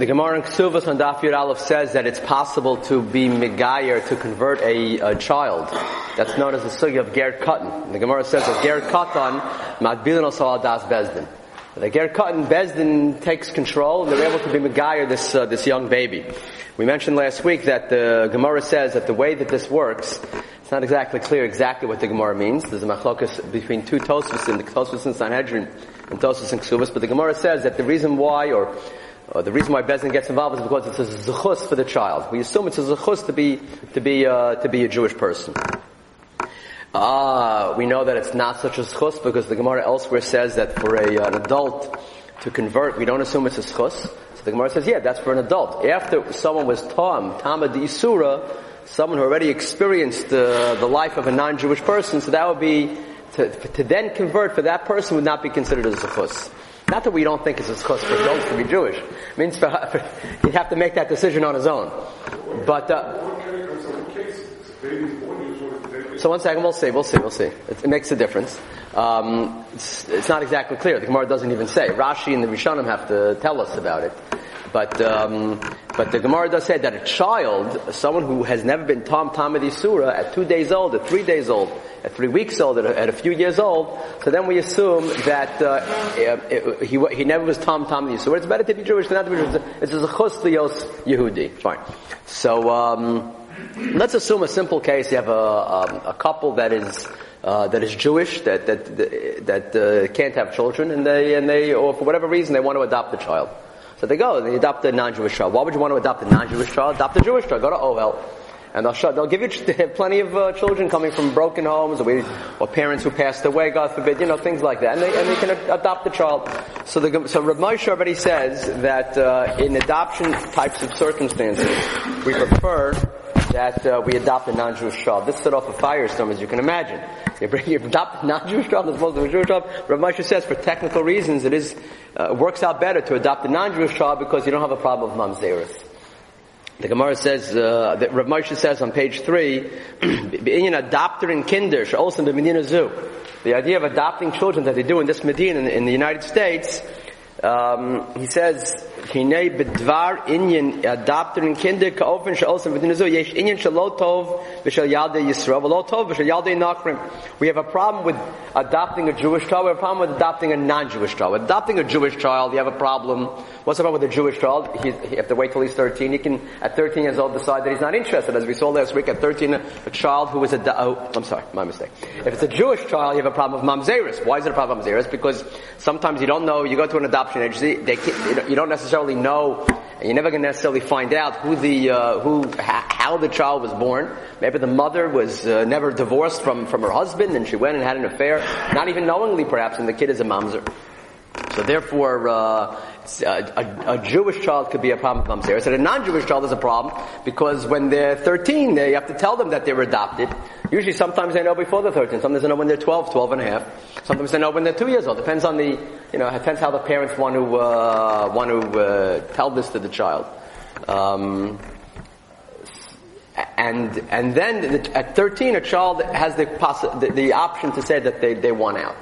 The Gemara in Ksuvas on Daf Yud Aleph says that it's possible to be Megayer, to convert a, a child. That's known as the Sugya of Ger Katan. The Gemara says that Ger Katan, Matbilin also Das Bezdin. The Ger Katan Bezdin takes control and they're able to be Megayer, this, uh, this young baby. We mentioned last week that the Gemara says that the way that this works, it's not exactly clear exactly what the Gemara means. There's a machlokas between two Tosfos in the Tosfos in Sanhedrin and Tosfos in Ksuvas, but the Gemara says that the reason why, or uh, the reason why Bezin gets involved is because it's a zechus for the child. We assume it's a zechus to be to be uh, to be a Jewish person. Ah, we know that it's not such a zechus because the Gemara elsewhere says that for a, an adult to convert, we don't assume it's a zechus. So the Gemara says, yeah, that's for an adult. After someone was tam, tamad isura, someone who already experienced uh, the life of a non-Jewish person, so that would be to, to then convert for that person would not be considered a zechus. Not that we don't think it's a zchus for adults to be Jewish. It means he'd have to make that decision on his own. But, uh, so one second, we'll see, we'll see, we'll see. It, it makes a difference. Um, it's, it's, not exactly clear. The Gemara doesn't even say. Rashi and the Rishonim have to tell us about it. But um, but the Gemara does say that a child, someone who has never been Tom Tamadi Surah, at two days old, at three days old, at three weeks old, at a, at a few years old, so then we assume that uh, it, he he never was Tom Tamadi Surah. It's better to be Jewish than not to be Jewish. It's a chus Yehudi. Fine. So um, let's assume a simple case. You have a, a, a couple that is. Uh, that is Jewish, that that that uh, can't have children, and they and they, or for whatever reason, they want to adopt a child. So they go, they adopt a non-Jewish child. Why would you want to adopt a non-Jewish child? Adopt a Jewish child. Go to Ovel. And they'll, show, they'll give you plenty of uh, children coming from broken homes or, or, parents who passed away, God forbid, you know, things like that. And they, and they can adopt the child. So, the, so Rav Moshe already says that uh, in adoption types of circumstances, we prefer that uh, we adopt a non-Jewish child. This set off a firestorm, as you can imagine. You bring you adopt a non-Jewish child as opposed to a Jewish child. Rav Moshe says, for technical reasons, it is uh, works out better to adopt a non-Jewish child because you don't have a problem of mamzeris. The Gemara says, uh, that Rav Moshe says on page three, in adopting kinder, also in the Medina zu. The idea of adopting children that they do in this Medina in, in the United States um, he says, "Hinei bedvar inyan adopted kinder kaofen she'osim v'dinazu yesh inyan shelo tov v'shel yaldei Yisrael v'lo tov v'shel yaldei nachrim." We have a problem with adopting a Jewish child. We have a problem with adopting a non-Jewish child. Adopting a Jewish child, you have a problem. What's the problem with a Jewish child? He, he have to wait till he's 13. He can, at 13 years old, decide that he's not interested. As we saw last week, at 13, a, child who is a, oh, I'm sorry, my mistake. If it's a Jewish child, you have a problem with mamzeris. Why is it a problem with mamzeris? Because sometimes you don't know, you go to an adoption adoption they, you don't necessarily know, you're never going to necessarily find out who the, uh, who, how the child was born. Maybe the mother was uh, never divorced from, from her husband and she went and had an affair, not even knowingly perhaps, and the kid is a mamzer. So therefore, uh, a, a, Jewish child could be a problem with mamzer. So a non-Jewish child is a problem because when they're 13, they have to tell them that they're adopted. Usually sometimes they know before they're 13. Sometimes they know when they're 12, 12 and a half. Sometimes they know when they're two years old. Depends on the, you know, depends how the parents want to, uh, want to, uh, tell this to the child. Um, and, and then at 13, a child has the, possi- the, the option to say that they, they want out.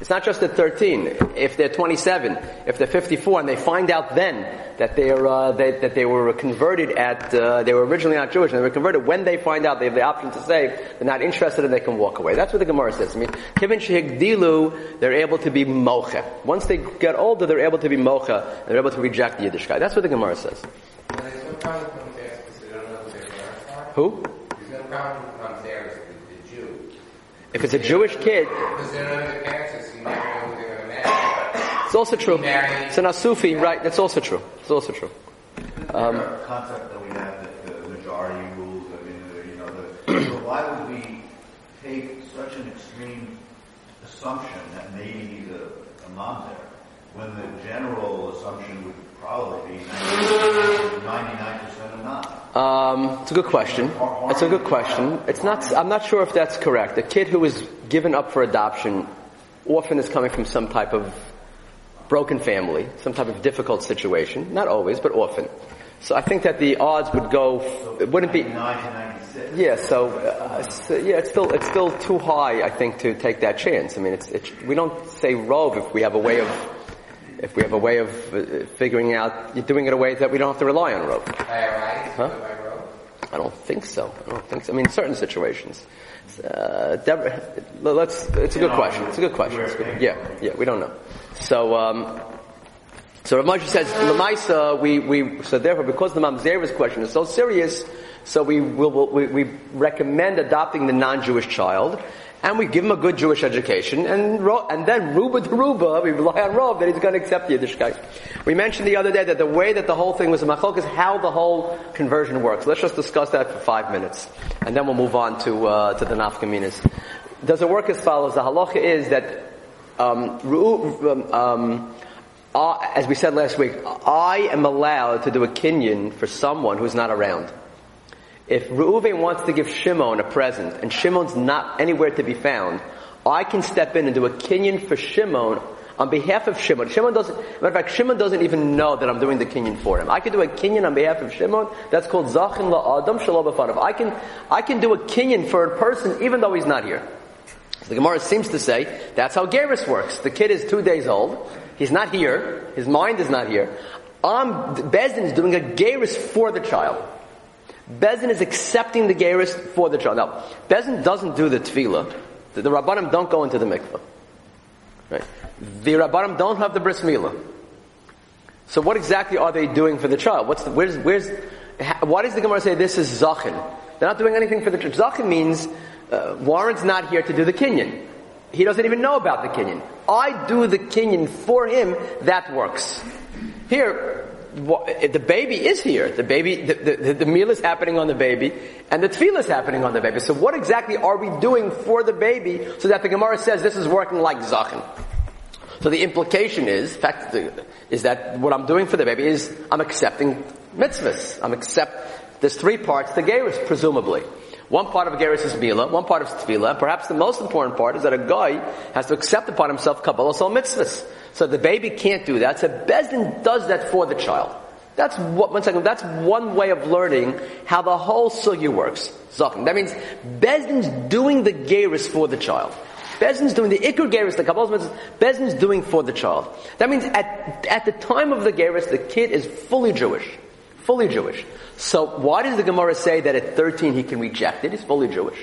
It's not just at 13. If they're 27, if they're 54, and they find out then that they're uh, they, that they were converted at uh, they were originally not Jewish and they were converted. When they find out, they have the option to say they're not interested and they can walk away. That's what the Gemara says. I mean, kivin shehigdilu, they're able to be mocha. Once they get older, they're able to be mocha. And they're able to reject the Yiddish Yiddishkeit. That's what the Gemara says. Who? If it's a Jewish kid, it's also true. It's an Asufi, right? That's also true. It's also true. Um, concept that we have that the majority rules. I mean, you know, the, so why would we take such an extreme assumption that maybe he's a, a mamzer, when the general assumption would probably 99% of not? Um, it's a good question. It's a good question. It's not. I'm not sure if that's correct. A kid who is given up for adoption often is coming from some type of broken family, some type of difficult situation. Not always, but often. So I think that the odds would go, it wouldn't be, yeah, so, uh, so, yeah, it's still, it's still too high, I think, to take that chance. I mean, it's, it's we don't say rove if we have a way of, if we have a way of uh, figuring out, doing it a way that we don't have to rely on rov. Huh? I don't think so. I don't think so. I mean, certain situations. Uh, Deborah, let's, it's a good question. It's a good question. Good. Yeah, yeah, we don't know. So, um, so Rav Moshe says, Lamaisa, we, we, so therefore, because the Mamzera's question is so serious, so we will, we, we recommend adopting the non-Jewish child, and we give him a good Jewish education, and and then Ruba to Ruba, we rely on rov that he's going to accept the Yiddishkeit. We mentioned the other day that the way that the whole thing was a machlokas how the whole conversion works. Let's just discuss that for five minutes, and then we'll move on to uh, to the nafkaminas. Does it work as follows? The halacha is that um, um, uh, as we said last week, I am allowed to do a kinyan for someone who's not around. If Reuven wants to give Shimon a present and Shimon's not anywhere to be found, I can step in and do a kinyan for Shimon on behalf of Shimon. Shimon doesn't, matter of fact, Shimon doesn't even know that I'm doing the kinyan for him. I can do a kinyan on behalf of Shimon. That's called Zachin La'adam Shalom I can, I can do a kinyan for a person even though he's not here. The Gemara seems to say that's how Geras works. The kid is two days old. He's not here. His mind is not here. I'm, Bezdin is doing a Geras for the child. Bezin is accepting the Geras for the child. Now, Bezin doesn't do the tvila. The, the Rabbanim don't go into the mikveh. Right? The Rabbanim don't have the bris milah. So what exactly are they doing for the child? What's the, where's, where's, why does the Gemara say this is Zachin? They're not doing anything for the child. Zachin means, uh, Warren's not here to do the kinyan. He doesn't even know about the kinyan. I do the kinyan for him, that works. Here, the baby is here. The baby, the, the, the, meal is happening on the baby, and the tvila is happening on the baby. So what exactly are we doing for the baby so that the Gemara says this is working like zachin? So the implication is, fact, is that what I'm doing for the baby is I'm accepting mitzvahs. I'm accept, there's three parts to Geras, presumably. One part of Geras is Mila, one part is Tvila. Perhaps the most important part is that a guy has to accept upon himself Kabbalas ol mitzvahs. So the baby can't do that. So Bezdin does that for the child. That's what, one second, that's one way of learning how the whole sugya works. Zakim. That means Bezdin's doing the Geras for the child. Bezdin's doing the Ikur Geras, the Kabbalah's mitzvahs, Bezdin's doing for the child. That means at, at the time of the Geras, the kid is fully Jewish. Fully Jewish. So why does the Gemara say that at 13 he can reject it? He's fully Jewish.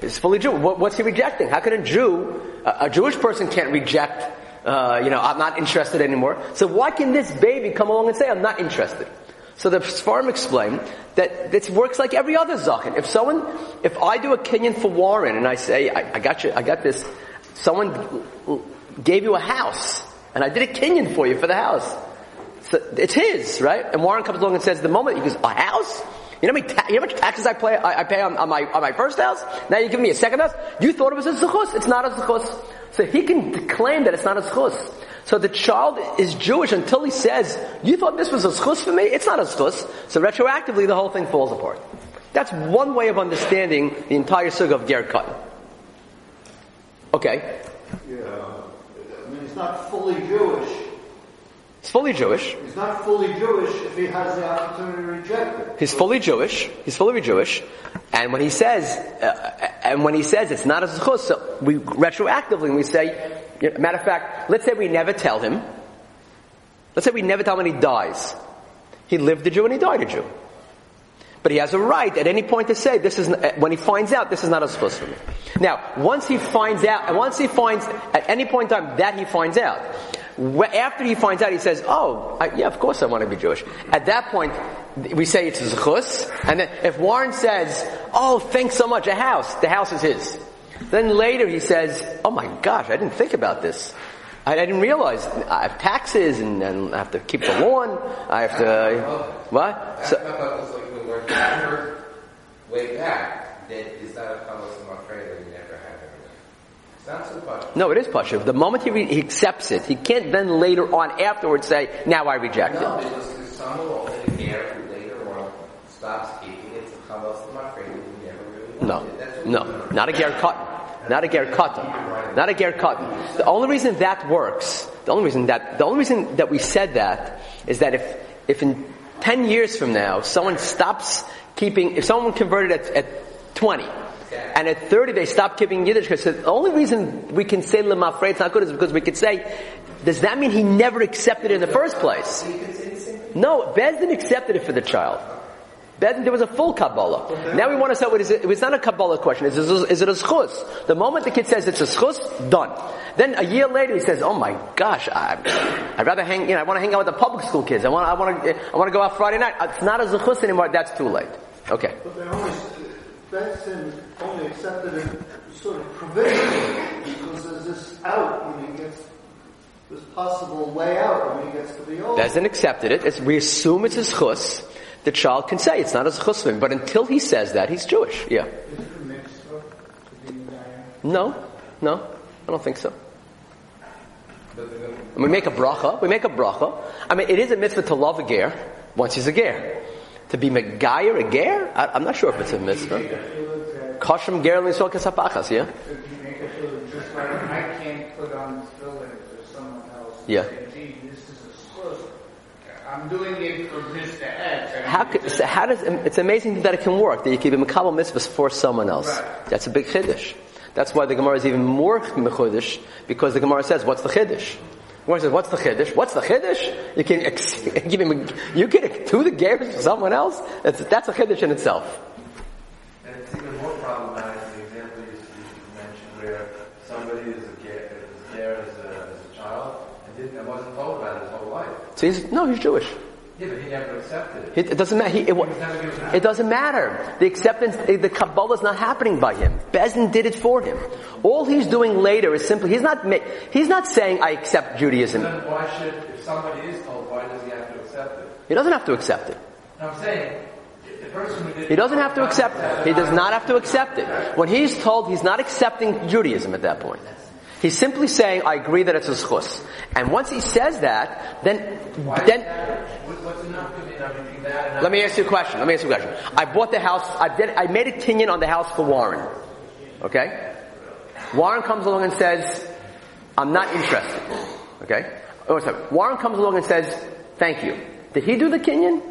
He's fully Jewish. What, what's he rejecting? How can a Jew, a, Jewish person can't reject, uh, you know, I'm not interested anymore. So why can this baby come along and say, I'm not interested? So the Sfarim explain that this works like every other zachin. If someone, if I do a kinyan for Warren and I say, I, I got you, I got this, someone gave you a house and I did a kinyan for you for the house. So it's his, right? And Warren comes along and says, the moment he goes, a house? You know how, many ta- you know how much taxes I pay, I, I pay on, on, my, on my first house? Now you're giving me a second house? You thought it was a zechus. It's not a zechus. So he can claim that it's not a zechus. So the child is Jewish until he says, you thought this was a zechus for me? It's not a zechus. So retroactively the whole thing falls apart. That's one way of understanding the entire sugya of Ger. Okay. Yeah. I mean, it's not fully Jewish He's fully Jewish. He's not fully Jewish if he has the opportunity to reject it. He's fully Jewish. He's fully Jewish. And when he says, uh, and when he says it's not a zechus, so we retroactively we say, you know, matter of fact, let's say we never tell him. Let's say we never tell him when he dies. He lived a Jew and he died a Jew. But he has a right at any point to say this is, when he finds out, this is not a zechus for me. Now, once he finds out, and once he finds, at any point in time that he finds out, after he finds out, he says, "Oh, I, yeah, of course I want to be Jewish." At that point, we say it's a zechus, and then if Warren says, "Oh, thanks so much, a house," the house is his. Then later he says, "Oh my gosh, I didn't think about this. I, I didn't realize I have taxes and, and, I have to keep the lawn. I have to what?" So, way back that is not a no, it is pasha. The moment he, re- he accepts it, he can't then later on afterwards say, "Now I reject it." No, because someone will care later on stops keeping it. To come us to afraid we never really No, no, not a ger cut, not a ger cut, not a ger cut. The only reason that works, the only reason that, the only reason that we said that is that if if in ten years from now someone stops keeping, if someone converted at, at twenty And at 30 they stopped keeping Yiddish because the only reason we can say Lemafrei it's not good is because we could say, does that mean he never accepted it in the first place? No, Bezdin accepted it for the child. Bezdin, there was a full Kabbalah. Now we want to say, what is it? It's not a Kabbalah question. Is it, is it a schus? The moment the kid says it's a schus, done. Then a year later he says, oh my gosh, I, I'd rather hang, you know, I want to hang out with the public school kids. I want, I want to, I want to go out Friday night. It's not a zechus anymore. That's too late. Okay. But they only, accepted it sort of provisionally because there's this out when he gets this possible way out when he gets to be old. Bezdin accepted it. It's, we assume it's his chus. The child can say it's not his chus but until he says that, he's Jewish. Yeah. Is it a mitzvah to be Dayan? No, no, I don't think so. We make a bracha. We make a bracha. I mean, it is a mitzvah to love a ger once he's a ger. To be megayer a ger, I, I'm not sure if it's a mitzvah. Koshem ger l'isol kasapachas. Yeah. Yeah. This is a split. I'm doing it for Mr. X. How, how does it's amazing that it can work that you can be makabel mitzvahs for someone else. Right. That's a big chiddush. That's why the Gemara is even more mechudish because the Gemara says, "What's the chiddush?" Gemara says, "What's the chiddush? What's the chiddush?" You can ex- give him, you can do the gears for someone else. That's that's a chiddush in itself. And it's even more problematic, the example you, you mentioned where somebody is a ger, is there as a, as a child and didn't, and wasn't told about his whole life. So he's no, he's Jewish. Yeah, but he never accepted it. It, doesn't matter. He, it, it doesn't matter. The acceptance, the Kabbalah is not happening by him. Bezin did it for him. All he's doing later is simply, he's not, he's not saying, I accept Judaism. Then why should, if somebody is told, why does he have to accept it? He doesn't have to accept it. No, I'm saying, the person He doesn't have to accept it. He does not have to accept it. When he's told, he's not accepting Judaism at that point. He's simply saying, I agree that it's a schus. And once he says that, then, then, What- What's enough to me, I mean, that let me ask you a question. Let me ask you a question. I bought the house, I did, I made a kinyan on the house for Warren. Okay? Warren comes along and says, I'm not interested. Okay? Oh, sorry. Warren comes along and says, thank you. Did he do the kinyan?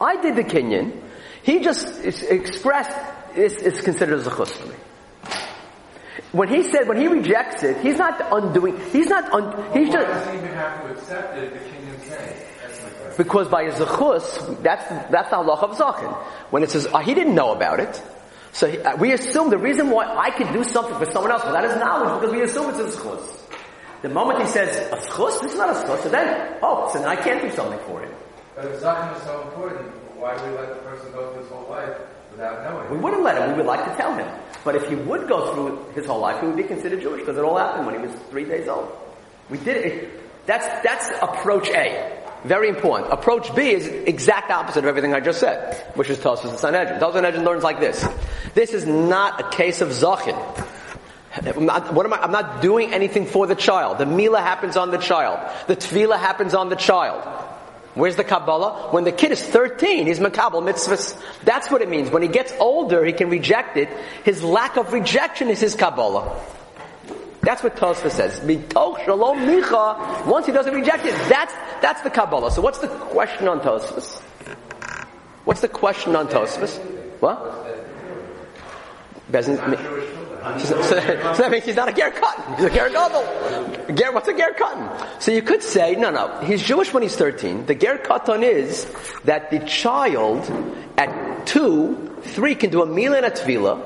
I did the kinyan. He just expressed, it's, is considered as a chus for me. When he said, when he rejects it, he's not undoing, he's not un, he's Why just, does he even have to accept it if the king is saying? That's because by his zechus, that's, that's the halacha of zachin. When it says, uh, he didn't know about it, so he, uh, we assume the reason why I could do something for someone else without his knowledge, because we assume it's a zechus. The moment he says, a zechus, this is not a zechus, so then, oh, so then I can't do something for him. But if Zachin is so important, why do we let the person go through his whole life without knowing? We wouldn't let him, we would like to tell him. But if he would go through his whole life, he would be considered Jewish, because it all happened when he was three days old. We did it. That's, that's approach A. Very important. Approach B is exact opposite of everything I just said, which is Tosfos and Sanhedrin. Tosfos and Sanhedrin learns like this. This is not a case of Zachin. I'm not, what am I, I'm not doing anything for the child. The Mila happens on the child. The Tvila happens on the child. Where's the Kabbalah? When the kid is 13, he's Makabal mitzvahs. That's what it means. When he gets older, he can reject it. His lack of rejection is his Kabbalah. That's what Tosfos says. Shalom micha. Once he doesn't reject it, that's, that's the Kabbalah. So what's the question on Tosfos? What's the question on Tosfos? What? So, so that means he's not a ger katan. He's a ger gadol. Ger, what's a ger katan? So you could say, no, no, he's Jewish when he's 13. The ger katan is that the child at two, three can do a mila and a tvila,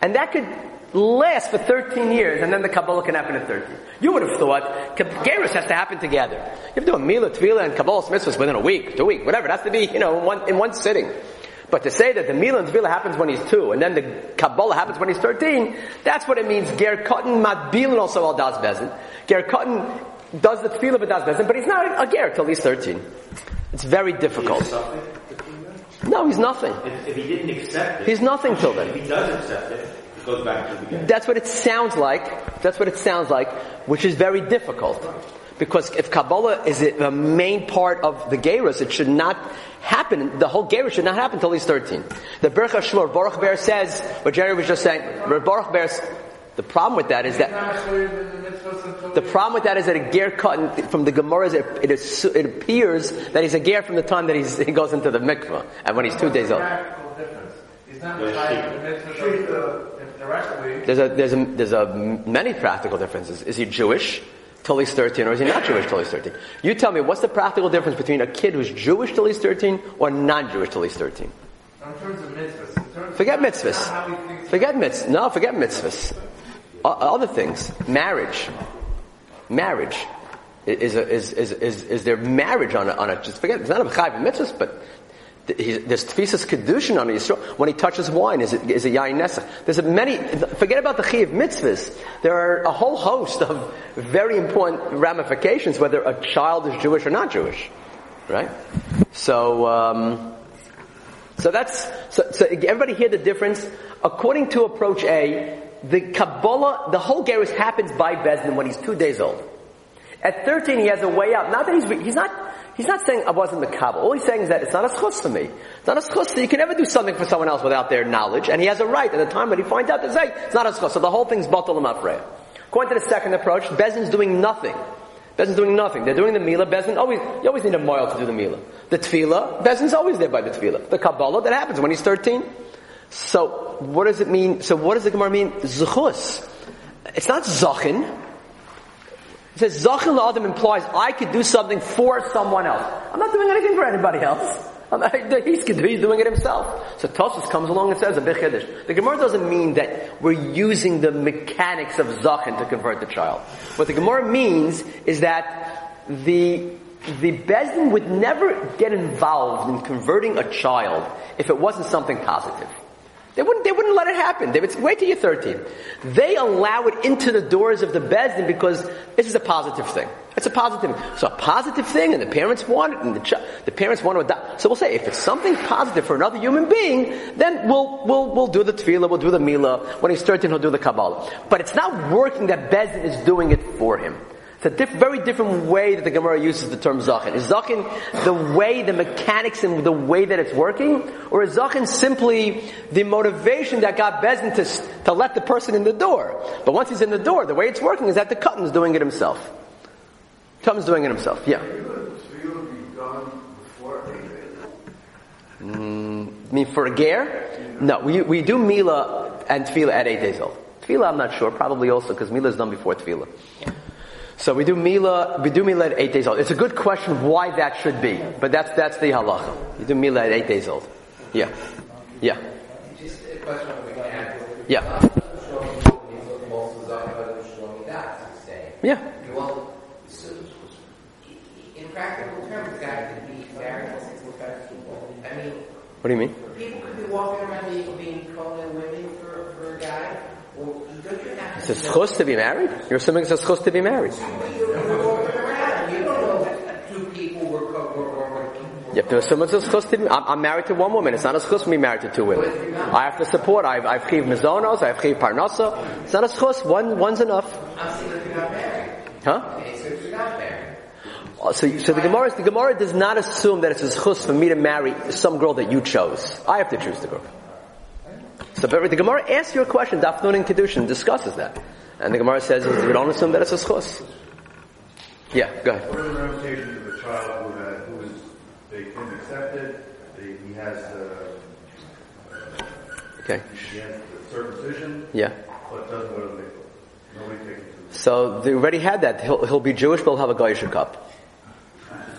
and that could last for 13 years, and then the Kabbalah can happen at 13. You would have thought, Gerus has to happen together. You have to do a meal, mila, tvila, and Kabbalah mitzvahs within a week, two week, whatever. It has to be, you know, in one, in one sitting. But to say that the Mila and happens when he's two, and then the Kabbalah happens when he's 13, that's what it means. Ger Katan Matbilin also al Das Bezin. Ger Katan does the Tvila but Das Bezin, but he's not a Ger till he's 13. It's very difficult. No, he's nothing. If, if he didn't accept it, He's nothing till then. if he does accept it, it goes back to the beginning. That's what it sounds like. That's what it sounds like, which is very difficult. Because if Kabbalah is a main part of the Gerus, it should not happen, the whole Gerus should not happen until he's 13. The Birkas Shmuel, Baruch Ber says, what Jerry was just saying, Baruch Ber, the problem with that is that, the problem with that is that a ger cut from the Gemara it, it, it appears that he's a ger from the time that he goes into the mikveh and when he's two days old. The. There's a, there's a, there's a many practical differences. Is he Jewish till he's 13 or is he not Jewish till he's 13? You tell me, what's the practical difference between a kid who's Jewish till he's 13 or non-Jewish till he's 13? In terms of mitzvahs. Terms Forget of mitzvahs. How he thinks Forget mitzvahs. No, forget mitzvahs. Other things. Marriage. Marriage. Is, a, is, is, is, is there marriage on a, on a, just forget, it's not a chayv mitzvahs, but there's tfisas kedushin on Yisrael. When he touches wine, is it, is it yain nesach? There's a many, forget about the chayv mitzvahs. There are a whole host of very important ramifications whether a child is Jewish or not Jewish. Right? So, um, so that's, so, so everybody hear the difference? According to approach A, the Kabbalah, the whole Gerus happens by Bezdin when he's two days old. At 13 he has a way out. Not that he's, he's not, he's not saying I wasn't the Kabbalah. All he's saying is that it's not a schus for me. It's not a schus. So you can never do something for someone else without their knowledge. And he has a right at the time when he finds out to say it's not a schus. So the whole thing's batal amafreya. According to the second approach, Bezdin's doing nothing. Bezdin's doing nothing. They're doing the Mila. Bezdin always, you always need a moil to do the Mila. The Tvila, Bezdin's always there by the Tvila. The Kabbalah, that happens when he's 13. So, what does it mean? So what does the Gemara mean? Zechus. It's not Zachin. It says Zachin La'adam implies I could do something for someone else. I'm not doing anything for anybody else. He's, he's doing it himself. So Tosfos comes along and says a. The Gemara doesn't mean that we're using the mechanics of Zachin to convert the child. What the Gemara means is that the the Bezdin would never get involved in converting a child if it wasn't something positive. They wouldn't, they wouldn't let it happen. They would say, wait till you're 13. They allow it into the doors of the Bezdin because this is a positive thing. It's a positive thing. So a positive thing and the parents want it and the, ch- the parents want to adopt. So we'll say, if it's something positive for another human being, then we'll, we'll, we'll do the tvila, we'll do the milah. When he's 13, he'll do the Kabbalah. But it's not working that Bezdin is doing it for him. It's a diff- very different way that the Gemara uses the term zachin. Is zachin the way, the mechanics and the way that it's working? Or is zachin simply the motivation that got Bezin to, to let the person in the door? But once he's in the door, the way it's working is that the Katan's doing it himself. Cutton's doing it himself, yeah. Mm, I mean, for a ger? No, we, we do Mila and Tvila at eight days old. Tvila, I'm not sure, probably also, because Mila is done before Tvila. So we do Mila, we do Mila at eight days old. It's a good question why that should be, but that's, that's the halacha. You do Mila at eight days old. Yeah. Yeah. Yeah. Yeah. In practical terms, guy could be I mean, What do you mean? people could be walking around being, being calling women for, for a guy, It's a schus to be married? You're assuming it's a schus to be married. You have to assume it's a schus to be, I'm, married to one woman. It's not a schus to be married to two women. I have to support, I have, chiv mizonos, I have chiv parnasa. It's not a schus, one, one's enough. Huh? Uh, So, so the Gemara, the Gemara does not assume that it's a chus for me to marry some girl that you chose. I have to choose the girl. So the Gemara asks you a question, Dafnun and Kedushin discusses that. And the Gemara says, we don't assume that it's a chus. Yeah, go ahead. What are the ramifications of a child who, had, who is, they've been accepted, they, he has, uh, Okay. he has the circumcision, Yeah. but doesn't go to the mikvah. Nobody takes him to the So they already had that. He'll, he'll be Jewish, but he'll have a Goyish kop.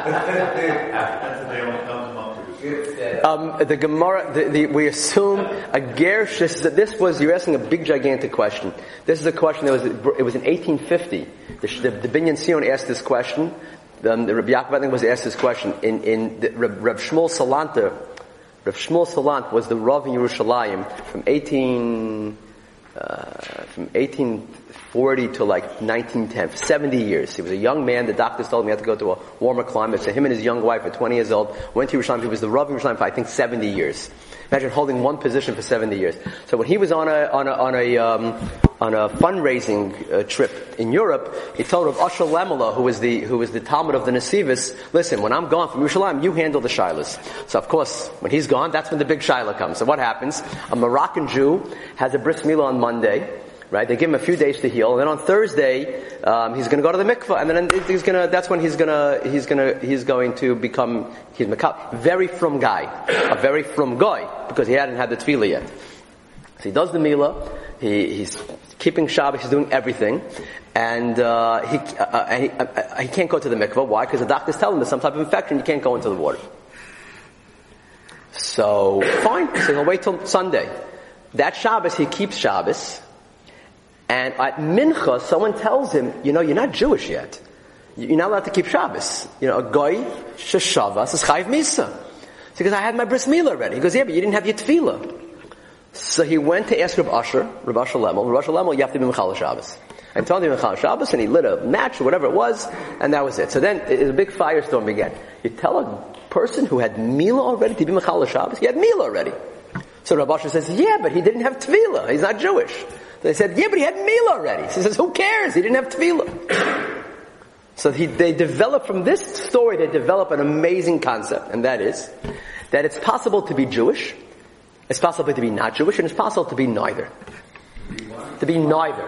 That's what they only come come up to. Um, the Gemara, the, the, we assume a gersh. This, is- this was you're asking a big, gigantic question. This is a question that was it was in 1850. The, the, the Binyan Sion asked this question. Um, the Rabbi Yaakov I think was asked this question in in the, Reb, Shmuel Salanta. Reb Shmuel Salant was the Rav in Yerushalayim from 18 uh, from 1840 to like 1910, 70 years. He was a young man. The doctors told him he had to go to a warmer climate. So him and his young wife at 20 years old went to Yerushalayim. He was the Rav in Yerushalayim for I think 70 years. Imagine holding one position for 70 years. So when he was on a on a on a um, on a fundraising uh, trip in Europe, he told of Asher Lemela, who was the who was the Talmud of the Nasivis, listen, when I'm gone from Yerushalayim, you handle the shilas. So of course, when he's gone, that's when the big shilah comes. So what happens? A Moroccan Jew has a bris milah on Monday. Right? They give him a few days to heal, and then on Thursday um, he's going to go to the mikvah, and then he's going to. That's when he's going to he's going to he's going to become he's makab. Very frum guy, a very frum guy, because he hadn't had the tvila yet. So he does the mila. He, he's keeping Shabbos. He's doing everything, and uh, he, uh, uh, he, uh, he can't go to the mikvah. Why? Because the doctors tell him there's some type of infection. You can't go into the water. So fine. So he'll wait till Sunday. That Shabbos he keeps Shabbos, and at Mincha someone tells him, you know, you're not Jewish yet. You're not allowed to keep Shabbos. You know, a goy sheshavas is chayv misa. Because I had my bris milah already. He goes, yeah, but you didn't have your tvila. So he went to ask Reb Asher, Reb Asher Lemel, Reb Asher Lemel, you have to be Mechal Shabbos. I told him Mechal Shabbos, and he lit a match or whatever it was, and that was it. So then a big firestorm began. You tell a person who had Mila already to be Mechal Shabbos, he had Mila already. So Reb Asher says, yeah, but he didn't have Tvila. He's not Jewish. They said, yeah, but he had Mila already. So he says, who cares? He didn't have Tvila. So he, they develop from this story, they develop an amazing concept, and that is that it's possible to be Jewish, it's possible to be not Jewish, and it's possible to be neither. To be neither.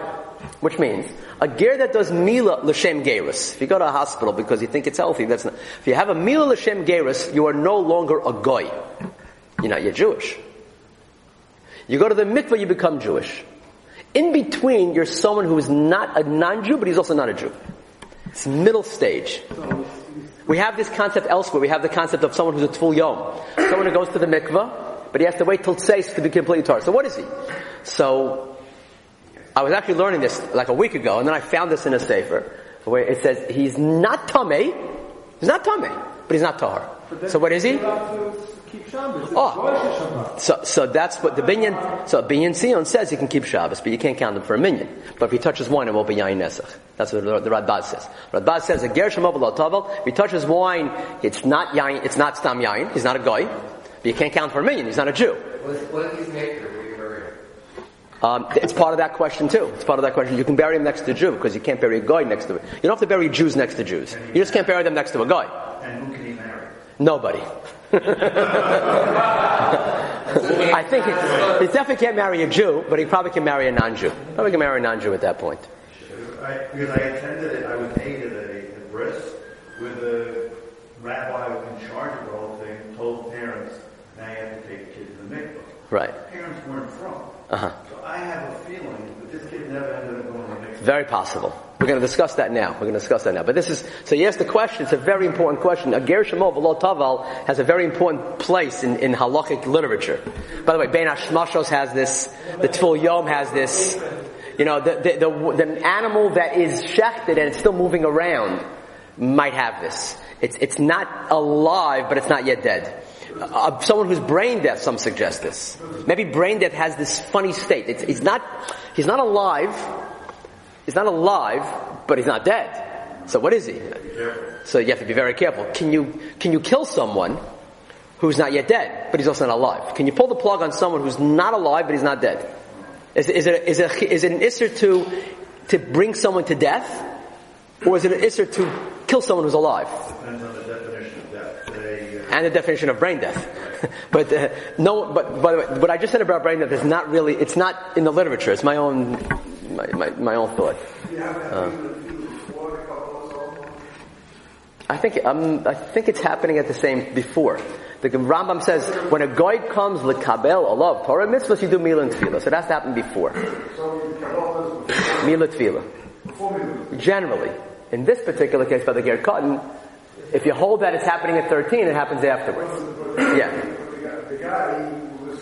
Which means, a ger that does mila l'shem gerus. If you go to a hospital because you think it's healthy, that's not. If you have a mila l'shem gerus, you are no longer a goy. You're not, you're Jewish. You go to the mikveh, you become Jewish. In between, you're someone who is not a non-Jew, but he's also not a Jew. It's middle stage. We have this concept elsewhere. We have the concept of someone who's a tful yom. Someone who goes to the mikveh, but he has to wait till tseis to be completely tar. So what is he? So, I was actually learning this like a week ago, and then I found this in a sefer, where it says he's not tamei, he's not tamei, but he's not tahar. So what is he? Oh, so so that's what the binyan. So binyan Sion says he can keep Shabbos, but you can't count him for a minyan. But if he touches wine, it won't be yain nesach. That's what the, the Radbaz says. Radbaz says a ger tavel. If he touches wine, it's not yain. It's not stam yain. He's not a guy. But you can't count for a minyan. He's not a Jew. What if he's maker? Um, it's part of that question too. It's part of that question. You can bury him next to a Jew because you can't bury a guy next to it. You don't have to bury Jews next to Jews. You just can't bury them next to a guy. And who can he marry? Nobody. I think he, he definitely can't marry a Jew, but he probably can marry a non-Jew. Probably can marry a non-Jew at that point. I, because I attended it, I was aided at a, a bris where the rabbi in charge of the whole thing told parents, now you have to take the kids to the mikvah. Right. Parents weren't frum. Uh-huh. So I have a feeling that this kid never ended up going to the. Very possible. We're going to discuss that now. We're going to discuss that now. But this is, so you asked the question, it's a very important question. A ger shemal v'lo taval has a very important place in, in halachic literature. By the way, Bein Hashmashos has this, the Tful Yom has this, you know, the, the, the, the animal that is shechted and it's still moving around might have this. It's, it's not alive, but it's not yet dead. Uh, someone who's brain deaf, some suggest this. Maybe brain deaf has this funny state. It's, not, he's not alive, he's not alive, but he's not dead. So what is he? So you have to be very careful. Can you, can you kill someone who's not yet dead, but he's also not alive? Can you pull the plug on someone who's not alive, but he's not dead? Is, is it, is it, is it an isser to, to bring someone to death? Or is it an isser to kill someone who's alive? Depends on the definition of death. Today, uh, and the definition of brain death. but uh, no, but by the way, what I just said about brain death is not really, it's not in the literature. It's my own, my, my, my own thought. Uh, I think, um, I think it's happening at the same, before. The Rambam says, when a guy comes, lekabel Allah, Torah mitzvahs, you do mila and tvila. So that's happened before. Mila tvila. Generally. In this particular case, by the Ger Cotton, if you hold that it's happening at 13, it happens afterwards. Yeah. The guy who was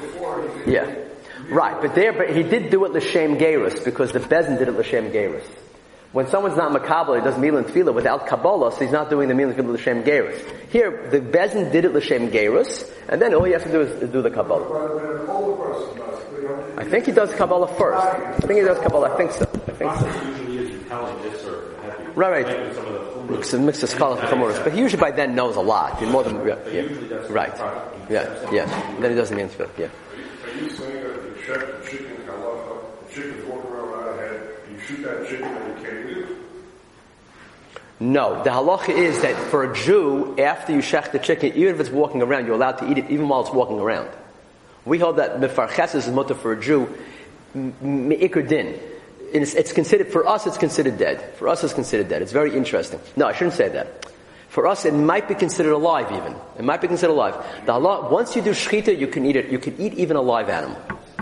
before. Yeah. Right, but there, but he did do it l'shem gerus because the bezin did it l'shem gerus. When someone's not makabel, he does milan tvila without kabbalah, so he's not doing the milan tvila l'shem gerus. Here, the bezin did it l'shem gerus, and then all you have to do is, is do the kabbalah. I think he does kabbalah first. I think he does kabbalah. I think so. I think so. Usually is you tell him this or have you Right, right. Some of the food. Mix, mix the scholars with chamuras, but he usually by then knows a lot. More than yeah, yeah. right. Yeah, yeah. Then he doesn't mean tefillah. Yeah. Are you saying that you check the chicken halacha, the chicken's walking around without head, you shoot that chicken and you can't eat it? No, the halacha is that for a Jew, after you shech the chicken, even if it's walking around, you're allowed to eat it even while it's walking around. We hold that mefarches is mutter for a Jew me'ikr din. It's, it's considered, for us it's considered dead. For us it's considered dead. It's very interesting. No, I shouldn't say that. For us, it might be considered alive even. It might be considered alive. The Allah, once you do shchita, you can eat it. You can eat even a live animal.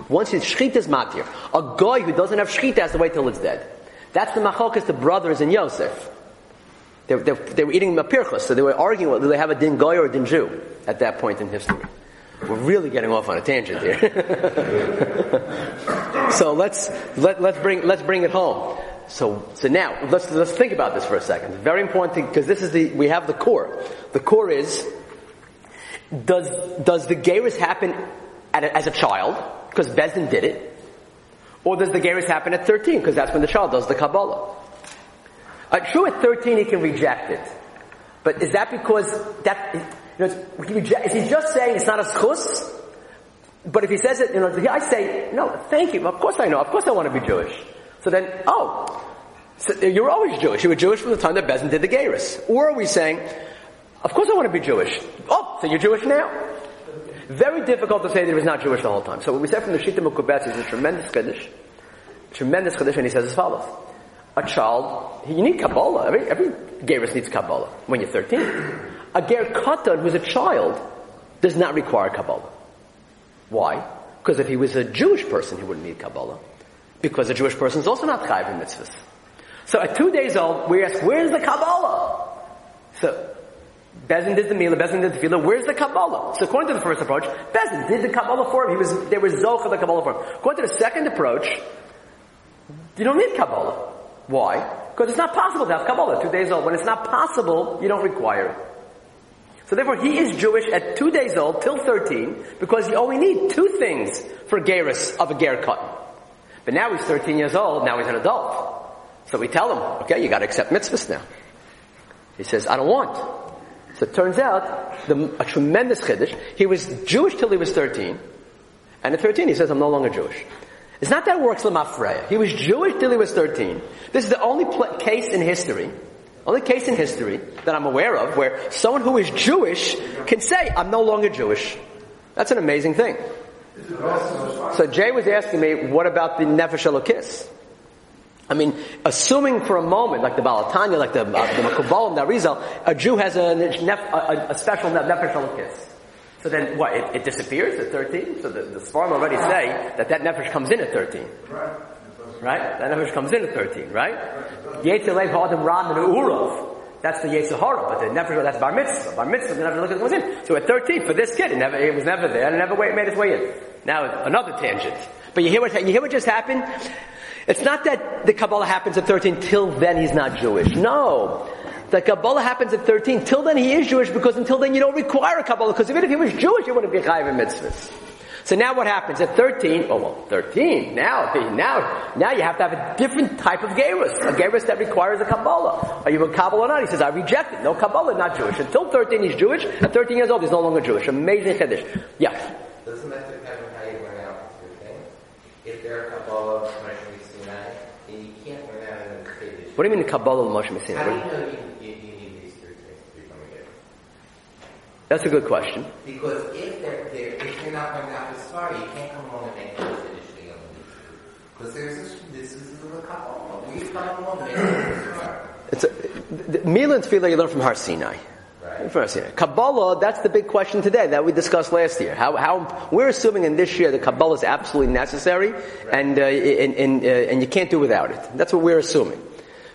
Once you shchita is matir. A guy who doesn't have shchita has to wait till it's dead. That's the machlokas, the brothers in Yosef. They, they, they were eating mapirchos, so they were arguing whether they have a din goy or a din Jew at that point in history. We're really getting off on a tangent here. so let's let, let's bring let's bring it home. So so now let's let's think about this for a second. Very important thing because this is the we have the core. The core is does does the gerus happen a, as a child because Bezdin did it, or does the gerus happen at thirteen because that's when the child does the kabbalah? Uh, true, at thirteen he can reject it, but is that because that? You know, is he just saying it's not a schus? But if he says it, you know, I say, no, thank you. Of course I know. Of course I want to be Jewish. So then, oh, so you're always Jewish. You were Jewish from the time that Bezin did the Gerus. Or are we saying, of course I want to be Jewish. Oh, so you're Jewish now? Very difficult to say that he was not Jewish the whole time. So what we said from the Shita Mukubetz is a tremendous Chiddush. Tremendous Chiddush, and he says as follows. A child, you need Kabbalah. Every, every needs Kabbalah when you're 13. A Ger Katan who's a child does not require Kabbalah. Why? Because if he was a Jewish person, he wouldn't need Kabbalah. Because a Jewish person is also not chayiv in mitzvahs. So at two days old, we ask, where's the Kabbalah? So, Bezin did the Mila, Bezin did the Fila, where's the Kabbalah? So according to the first approach, Bezin did the Kabbalah for him. He was, there was Zoch of the Kabbalah for him. According to the second approach, you don't need Kabbalah. Why? Because it's not possible to have Kabbalah two days old. When it's not possible, you don't require it. So therefore, he is Jewish at two days old till 13 because you only need two things for Gerus of a Ger Katan. But now he's 13 years old, now he's an adult. So we tell him, okay, you gotta accept mitzvahs now. He says, I don't want. So it turns out, the, a tremendous chiddush, he was Jewish till he was 13, and at 13 he says, I'm no longer Jewish. It's not that it works lemafreya. He was Jewish till he was 13. This is the only pl- case in history, only case in history that I'm aware of where someone who is Jewish can say, I'm no longer Jewish. That's an amazing thing. So Jay was asking me, what about the Nefesh Elokis? I mean, assuming for a moment, like the Baal HaTanya, like the, uh, the Makubalim, the Arizal, a Jew has a, a, a special Nefesh Elokis. So then what, it, it, disappears at 13? So the, the already say that that Nefesh comes in at 13. Right? That Nefesh comes in at 13, right? Yetzireh Ha'adam Ram and. That's the Yetzirah, but the Nefesh, that's Bar Mitzvah. Bar Mitzvah, the Nefesh comes in. So at 13, for this kid, it never, it was never there, and it never made its way in. Now, another tangent. But you hear what, you hear what just happened? It's not that the Kabbalah happens at 13 till then he's not Jewish. No. The Kabbalah happens at 13. Till then he is Jewish because until then you don't require a Kabbalah because even if he was Jewish, he wouldn't be chayiv in mitzvahs. So now what happens at 13? Oh well, 13. Now, now, now you have to have a different type of gerus. A gerus that requires a Kabbalah. Are you a Kabbalah or not? He says, I reject it. No Kabbalah, not Jewish. Until 13 he's Jewish. At 13 years old he's no longer Jewish. Amazing Chiddush. Yeah. Doesn't that depend on how you learn out the thing? If they're Kabbalah, what do you mean the Kabbalah Moshe MiSinai? How do you know you, you, you need these three things to become a giver? That's a good question. Because if they're, they're if you're not going out this far, you can't come along and make a conditioning of them. Because there's this, this is the Kabbalah. When you come along and make this. It's a, the, the Mila and Tefillah you learn from Har Sinai. Right. Kabbalah, that's the big question today that we discussed last year. How, how, we're assuming in this year that Kabbalah is absolutely necessary right. and, uh, and, and, uh, and you can't do without it. That's what we're assuming.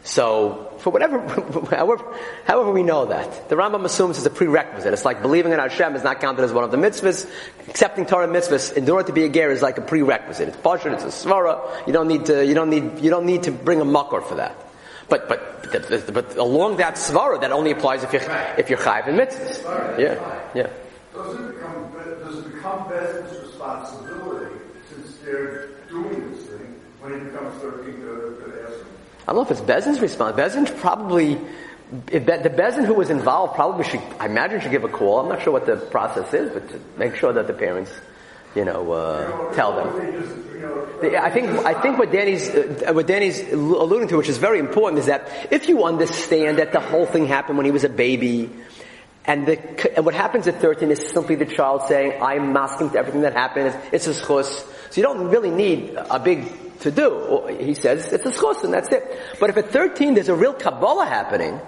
So, for whatever, however, however we know that, the Rambam assumes it's a prerequisite. It's like believing in Hashem is not counted as one of the mitzvahs. Accepting Torah mitzvahs in order to be a ger is like a prerequisite. It's pashut, it's a svara. You don't need to, you don't need, you don't need to bring a makor for that. But, but, but, along that svara, that only applies if you're, if you're chayiv in mitzvahs. Yeah, yeah. Does it become, does it become Bez's responsibility, since they're doing this thing, when it becomes 13 to, to ask them? I don't know if it's Bezin's response. Bezin probably, if Be, the Bezin who was involved probably should, I imagine should give a call. I'm not sure what the process is, but to make sure that the parents, you know, uh, tell them. I think, I think what Danny's, uh, what Danny's alluding to, which is very important, is that if you understand that the whole thing happened when he was a baby, and, the, and what happens at 13 is simply the child saying, I'm maskim to everything that happened. It's, it's a. So you don't really need a big to do. He says it's a schus and that's it. But if at 13 there's a real Kabbalah happening,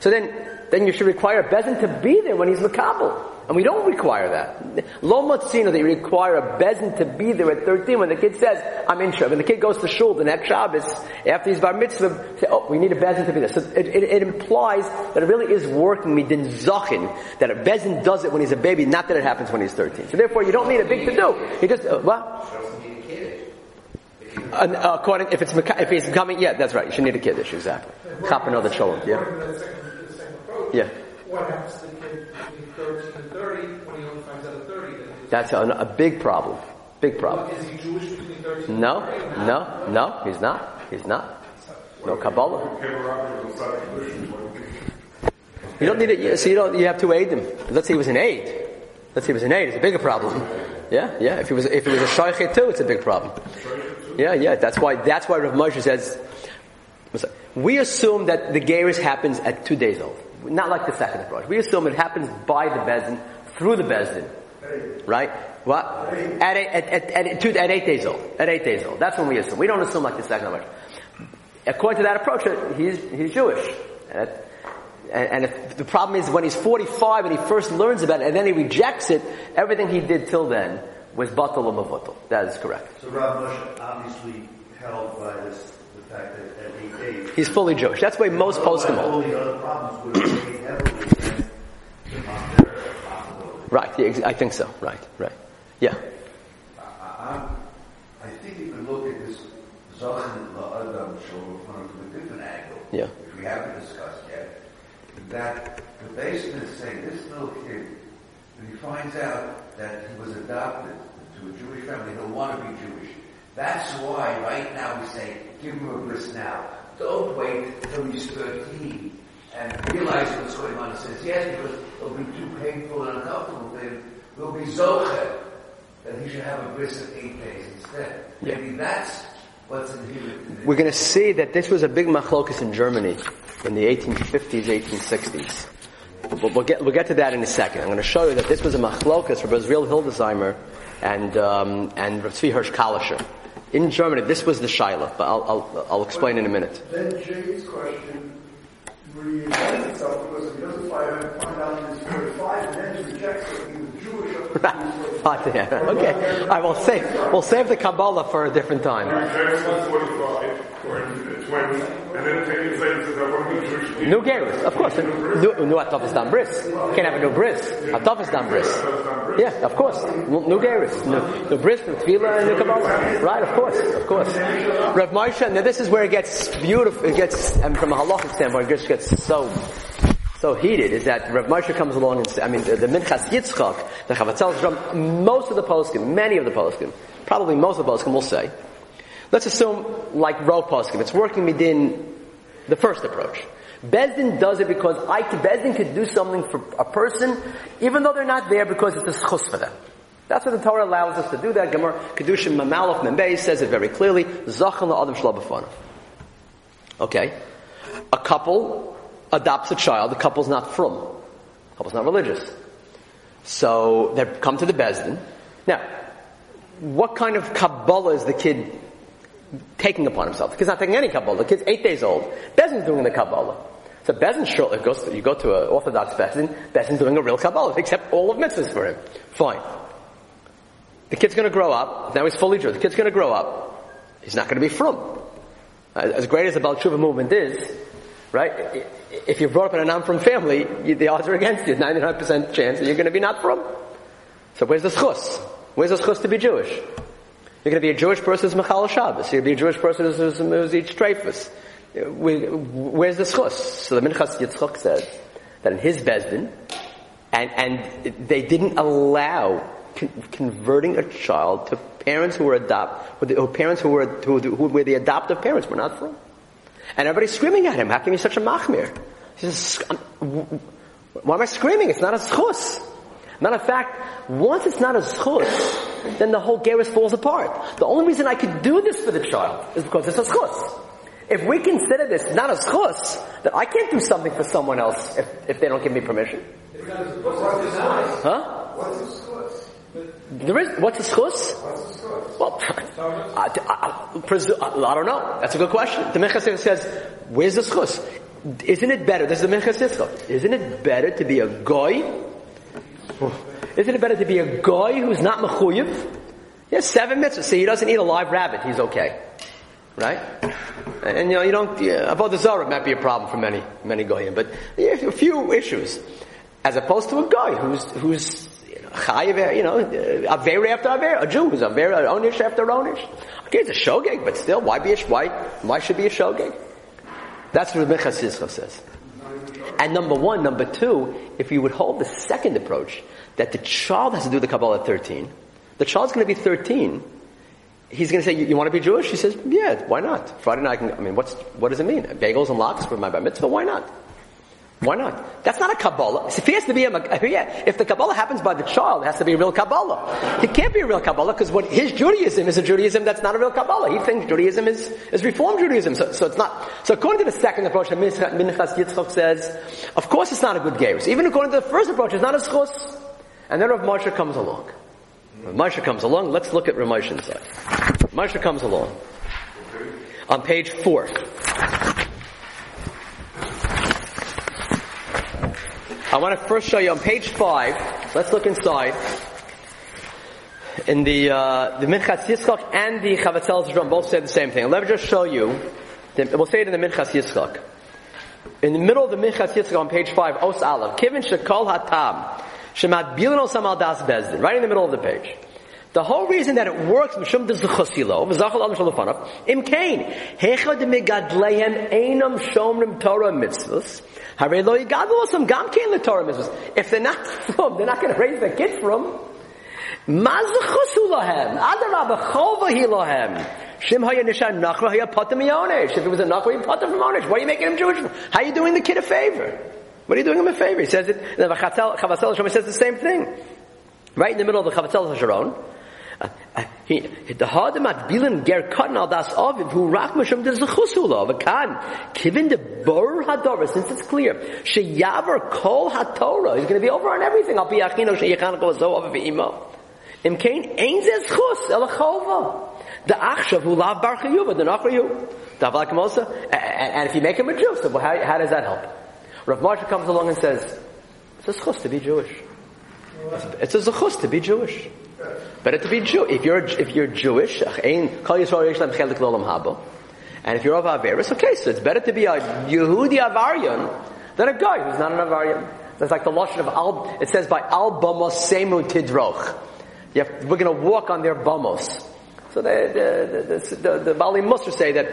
so then, then you should require a Bezin to be there when he's Makabal. And we don't require that. Lo Matzino, they require a bezin to be there at 13 when the kid says, I'm in When the kid goes to shul the next Shabbos, after he's bar mitzvah, say, oh, we need a bezin to be there. So it, it, it implies that it really is working midin zachin, that a bezin does it when he's a baby, not that it happens when he's 13. So therefore you don't need a big to do. He just, uh, what? Uh, according, if it's if he's coming, yeah, that's right. You should need a kiddush, exactly. Chop another children, yeah. Yeah. What happens to the kid between 13 and 30 when he only finds out at 30 that That's a, a big problem. Big problem. Is he Jewish between 13 and No, 30? or no, no, he's not. He's not. No Kabbalah. You don't need it. So you don't. You have to aid him. Let's say he was an aid. Let's say he was an aid. It's a bigger problem. Yeah, yeah. If he was, if he was a shaykh too, it's a big problem. Yeah, yeah. That's why. That's why Rav Moshe says. We assume that the Geras happens at two days old. Not like the second approach. We assume it happens by the bezin, through the bezin, Right? What? At eight, at, at, at, two, at eight days old. At eight days old. That's when we assume. We don't assume like the second approach. According to that approach, uh, he's, he's Jewish. And, and the problem is when he's 45 and he first learns about it and then he rejects it, everything he did till then was batal or. That is correct. So Rav Moshe obviously held by this, the that at eight days, He's fully Jewish. That's why most post him all all. the other problems would have weighed heavily against the Montero possibility. Right. Yeah, I think so. Right. Right. Yeah. I, I think you can look at this Zachin La'adam show from a different angle, Yeah. which we haven't discussed yet, that the basement is saying this little kid, when he finds out that he was adopted to a Jewish family, he'll want to be Jewish. That's why right now we say, give him a bris now. Don't wait until he's 13 and realize what's going on. He says, yes, because it'll be too painful and uncomfortable for him. We'll be zochet that he should have a bris at eight days instead. Yeah. Maybe that's what's inhibited. in We're going to see that this was a big machlokas in Germany in the 1850s, 1860s. We'll, we'll get, we'll get to that in a second. I'm going to show you that this was a machlokas for Azriel Hildesheimer and, um, and Rav Tzvi Hirsch Kalischer. In Germany, this was the Shaila, but I'll, I'll, I'll explain in a minute. Then Jay's question reinvents itself because if he doesn't find, find out he's 45 and then he rejects it, he was Jewish up until he was 45. Right, yeah. Okay. I will save, we'll save the Kabbalah for a different time. Genesis 145 or 20, and then 10 years later says, I want to be Jewish. leader." New Gerus, of course. New, new Hatafas Dam Bris. Can't have a new Bris. Hatafas Dam Bris. Yeah, of course. New Gerus. New, new Bris, new Tefillah, and new Kabbalah. Right, of course, of course. Rav Moshe, now this is where it gets beautiful, it gets, and from a halachic standpoint, it gets so, so heated, is that Rav Moshe comes along and I mean, the, the Minchas Yitzchak, the Chavatzel Hasharon, most of the poskim, many of the poskim, probably most of the poskim will say, let's assume, like Rov poskim, it's working within the first approach. Bezdin does it because I Bezdin could do something for a person, even though they're not there because it's a schus for them. That's what the Torah allows us to do that. Gemara Kiddushin Mamalach Membei says it very clearly. Zachan la'adam shlabafana. Okay. A couple adopts a child. The couple's not frum. The couple's not religious. So they come to the Bezdin. Now, what kind of Kabbalah is the kid taking upon himself. The kid's not taking any Kabbalah. The kid's eight days old. Bezin's doing the Kabbalah. So Bezin it goes to, you go to an Orthodox Bezin, Bezin's doing a real Kabbalah, except all of mitzvahs for him. Fine. The kid's gonna grow up, now he's fully Jewish, the kid's gonna grow up, he's not gonna be frum. As great as the Baal Tshuva movement is, right, if you're brought up in a non-frum family, the odds are against you, 99% chance that you're gonna be not frum. So where's the schus? Where's the schus to be Jewish? You're going to be a Jewish person who's Machal Shabbos. You're going to be a Jewish person who's, who's, who's eats treifus. Uh, where's the schus? So the Minchas Yitzchok says that in his Bezdin, and, and they didn't allow con- converting a child to parents who were adopt, who parents who were, who, who were the adoptive parents were not frum. And everybody's screaming at him, how can you be such a machmir? He says, why am I screaming? It's not a schus. Matter of fact, once it's not a schus, then the whole gerus falls apart. The only reason I could do this for the child is because it's a schus. If we consider this not a schus, then I can't do something for someone else if, if they don't give me permission. Huh? There is, what's a schus? Well, I, I, I, I don't know. That's a good question. The Minchas says, where's the schus? Isn't it better, this is the Minchas isn't it better to be a goy? Isn't it better to be a guy who's not mechuyev? Yes, seven mitzvahs. See, he doesn't eat a live rabbit, he's okay. Right? And you know, you don't, yeah, about the Zara might be a problem for many, many goyim, but yeah, a few issues. As opposed to a guy who's, who's, you know, uh, aver after aver, a Jew who's a aver, onish after onish. Okay, it's a shogeg, but still, why be a, why, why should be a shogeg? That's what Minchas Yisro says. And number one, number two, if you would hold the second approach, that the child has to do the Kabbalah at 13, the child's going to be 13, he's going to say, you, you, want to be Jewish? He says, yeah, why not? Friday night, I, can, I mean, what's, what does it mean? Bagels and lox for my bar mitzvah? Why not? Why not? That's not a Kabbalah. If he has to be a, if the Kabbalah happens by the child, it has to be a real Kabbalah. It can't be a real Kabbalah because what his Judaism is a Judaism that's not a real Kabbalah. He thinks Judaism is, is Reform Judaism. So, so it's not, so according to the second approach, Minchas Yitzchok says, of course it's not a good Gerus. Even according to the first approach, it's not a schus. And then Rav Moshe comes along. Rav Moshe comes along, let's look at Rav Moshe inside. Moshe comes along. On page four. I want to first show you on page five. Let's look inside. In the uh, the Minchas Yitzchak and the Chavatzel Hasharon both say the same thing. Let me just show you. We'll say it in the Minchas Yitzchak. In the middle of the Minchas Yitzchak on page five, Os Aleph, Kivin Shekol Hatam, Shemat Bilin Osam Al Das Bezdin, right in the middle of the page. The whole reason that it works, Mishum Dezachosilo, V'zachal Al Shalofanav, Im Kain, Hecha de Megadlehem Einam Shomrim Torah Mitzvahs, The. If they're not frum, they're not going to raise their kids frum, If it was a Nachra, you Patam from Onesh. What are you making him Jewish? How are you doing the kid a favor? What are you doing him a favor? He says it, the Chavatzel Hasharon says the same thing. Right in the middle of the Chavatzel Hasharon, Uh, the hadamat bilin ger katan al das aviv who rak mishum de zechusula v'kan kivin de bor hadora since it's clear sheyaver kol hatorah. Is going to be over on everything. Al pi achino sheyachan kol zo aviv imo. Im kain ein zez chus el chova the achshav who lav bar chayuva the nachrayu dav mosa and if you make him a Jew so how, how does that help? Rav Moshe comes along and says it's a chus to be Jewish. It's a zechus to be Jewish Better to be Jew. If you're if you're Jewish, and if you're of Averis, okay, so it's better to be a Yehudi Avarian than a guy who's not an Avarian. That's like the lashon of Al. It says by Al Bamos Semu Tidroch. Have, we're going to walk on their bamos. So the the the, the, the Bali Musar say that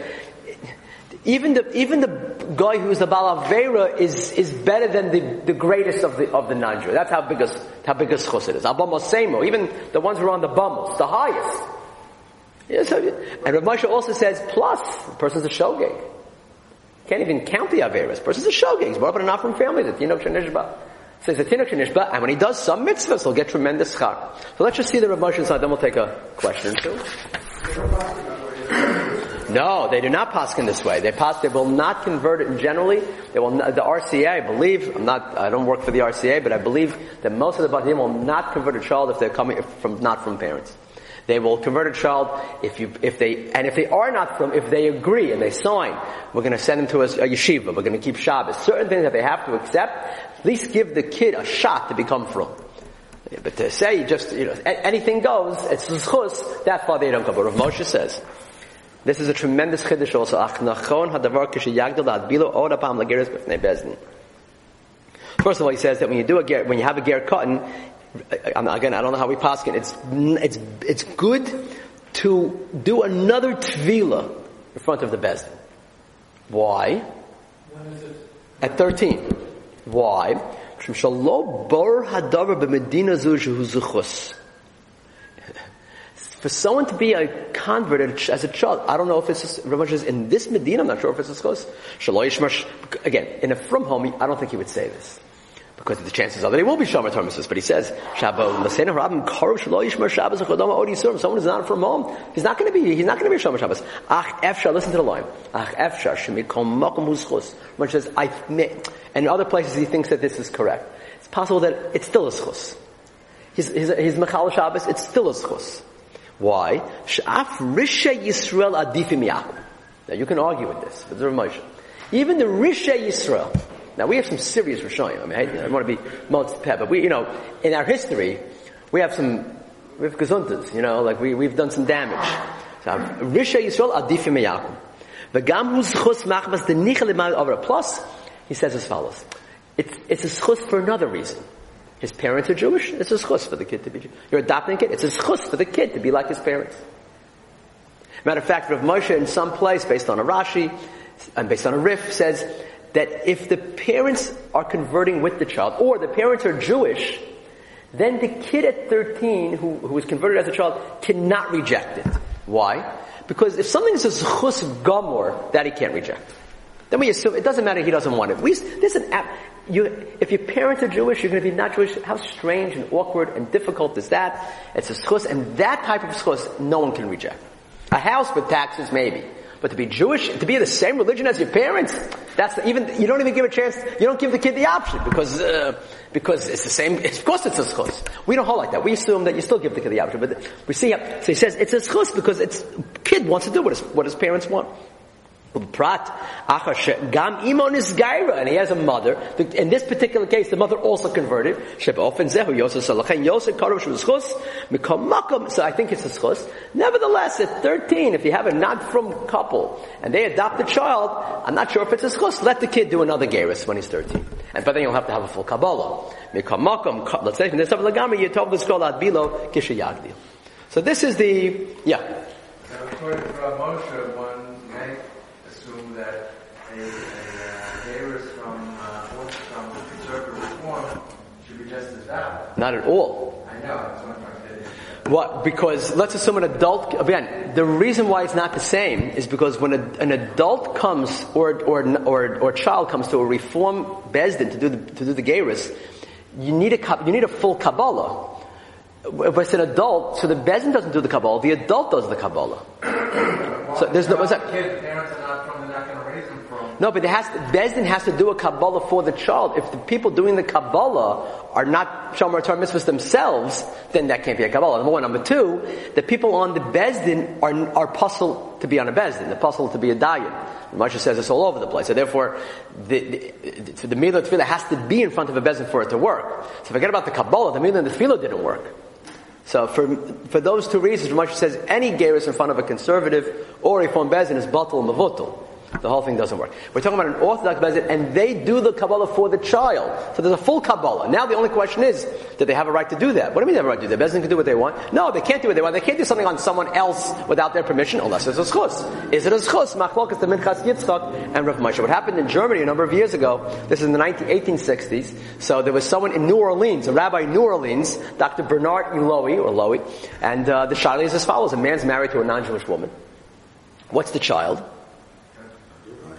even the even the guy who's the balavera is is better than the, the greatest of the of the non-Jew. That's how big a how big a it is. Abamosemo, even the ones who are on the bamos, the highest. Yes, and Rav Moshe also says plus the person's a shogeg. Can't even count the averas. Person's a shogeg. He's brought up in an frum family. The tinok shenishba. Says the tinok shenishba, and when he does some mitzvahs, he'll get tremendous schar. So let's just see the Rav Moshe side. Then we'll take a question or two. No, they do not pass in this way. They pass, they will not convert it generally. They will not, the RCA, I believe, I'm not, I don't work for the RCA, but I believe that most of the Batim will not convert a child if they're coming from, not frum parents. They will convert a child if you, if they, and if they are not frum, if they agree and they sign, we're going to send them to a, a yeshiva, we're going to keep Shabbos. Certain things that they have to accept, at least give the kid a shot to become frum. But to say just, you know, anything goes, it's chus, that's why they don't go. But Rav Moshe says, this is a tremendous chiddush also. Ach nachon hadavar b'fnei. First of all, he says that when you do a ger, when you have a ger katan, again, I don't know how we pass it. It's it's it's good to do another tvila in front of the bezdin. Why? At thirteen. Why bor hadavar b'medina zu zuchus for someone to be a convert as a child, I don't know if it's is in this Medina, I'm not sure if it's a schos. Again, in a frum home, I don't think he would say this. Because the chances are that he will be Shomer Torah but he says, someone who's not frum home, he's not gonna be, he's not gonna be Shomer Shabbos. Ach Efshar, listen to the line. Ach Efshar, Shemikom. When says, I, and in other places he thinks that this is correct. It's possible that it's still a schus. He's, his, his Mechal Shabbos, it's still a schus. Why? Sh'af Risha Yisrael Adifim Yaakov. Now you can argue with this, but there's a Moshe. Even the Risha Yisrael. Now we have some serious Rishayim. I mean, I, I don't want to be pet, but we, you know, in our history, we have some, we have gazuntas, you know, like we, we've done some damage. So, Risha Yisrael Adifim Yaakov. V'gam hu zchus machmas the nichel over Plus, he says as follows. It's, it's a schus for another reason. His parents are Jewish, it's a schus for the kid to be Jewish. You're adopting a kid, it's a schus for the kid to be like his parents. Matter of fact, Rav Moshe in some place, based on a Rashi, and based on a Rif, says that if the parents are converting with the child, or the parents are Jewish, then the kid at 13 who, who was converted as a child cannot reject it. Why? Because if something is a zchus gomor, that he can't reject. Then we assume it doesn't matter he doesn't want it. We, this is an you, if your parents are Jewish, you're going to be not Jewish. How strange and awkward and difficult is that? It's a schus, and that type of schus, no one can reject. A house with taxes, maybe. But to be Jewish, to be the same religion as your parents, that's even, you don't even give a chance, you don't give the kid the option because, uh, because it's the same, of course it's a schus. We don't hold like that. We assume that you still give the kid the option, but we see, how, so he says it's a schus because it's, kid wants to do what his, what his parents want. Prat, gam imon is gaira, and he has a mother. In this particular case, the mother also converted. So I think it's a schus. Nevertheless, at 13, if you have a not frum couple and they adopt a child, I'm not sure if it's a schus. Let the kid do another geras when he's 13, and but then you'll have to have a full kabbalah. Let's say. So this is the yeah. Not at all. I know. What I'm trying to say. What? Because let's assume an adult. Again, the reason why it's not the same is because when a, an adult comes or or or or child comes to a reform bezdin to do the to do the geras, you need a you need a full kabbalah. If it's an adult, so the bezdin doesn't do the kabbalah, the adult does the kabbalah. so there's no. What's that? No, but it has to, Bezdin has to do a Kabbalah for the child. If the people doing the Kabbalah are not Shomer Torah mitzvahs themselves, then that can't be a Kabbalah. Number one. Number two, the people on the Bezdin are, are puzzled to be on a Bezdin. They're puzzled to be a Dayan. Masha says this all over the place. So therefore, the, the, the Milah Tefillah has to be in front of a Bezdin for it to work. So forget about the Kabbalah, the Milah and the didn't work. So for, for those two reasons, Rashi says any geras in front of a conservative or a form bezin is batal mavutal. The whole thing doesn't work. We're talking about an Orthodox Bezin, and they do the Kabbalah for the child. So there's a full Kabbalah. Now the only question is, do they have a right to do that? What do you mean they have a right to do that? Bezin can do what they want? No, they can't do what they want. They can't do something on someone else without their permission, unless it's a schus. Is it a schus? Machlokas the Minchas Yitzchak and Rav Moshe. What happened in Germany a number of years ago, this is in the 19, 1860s, so there was someone in New Orleans, a rabbi in New Orleans, Dr. Bernard Illowy, or Lowy, and uh, the Shaila is as follows. A man's married to a non-Jewish woman. What's the child?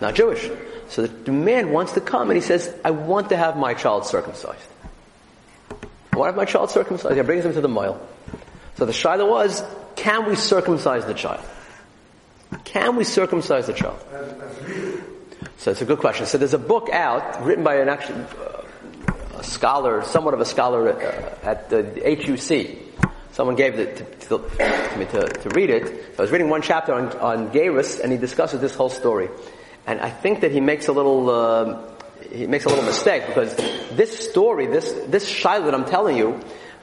Not Jewish. So the man wants to come and he says, I want to have my child circumcised. I want to have my child circumcised. He brings him to the moil. So the shaila was, can we circumcise the child? Can we circumcise the child? So it's a good question. So there's a book out written by an actual uh, scholar, somewhat of a scholar uh, at the HUC. Someone gave it to, to, to me to, to, read it. I was reading one chapter on, on Gairus, and he discusses this whole story. And I think that he makes a little, uh, he makes a little mistake because this story, this, this shaila that I'm telling you,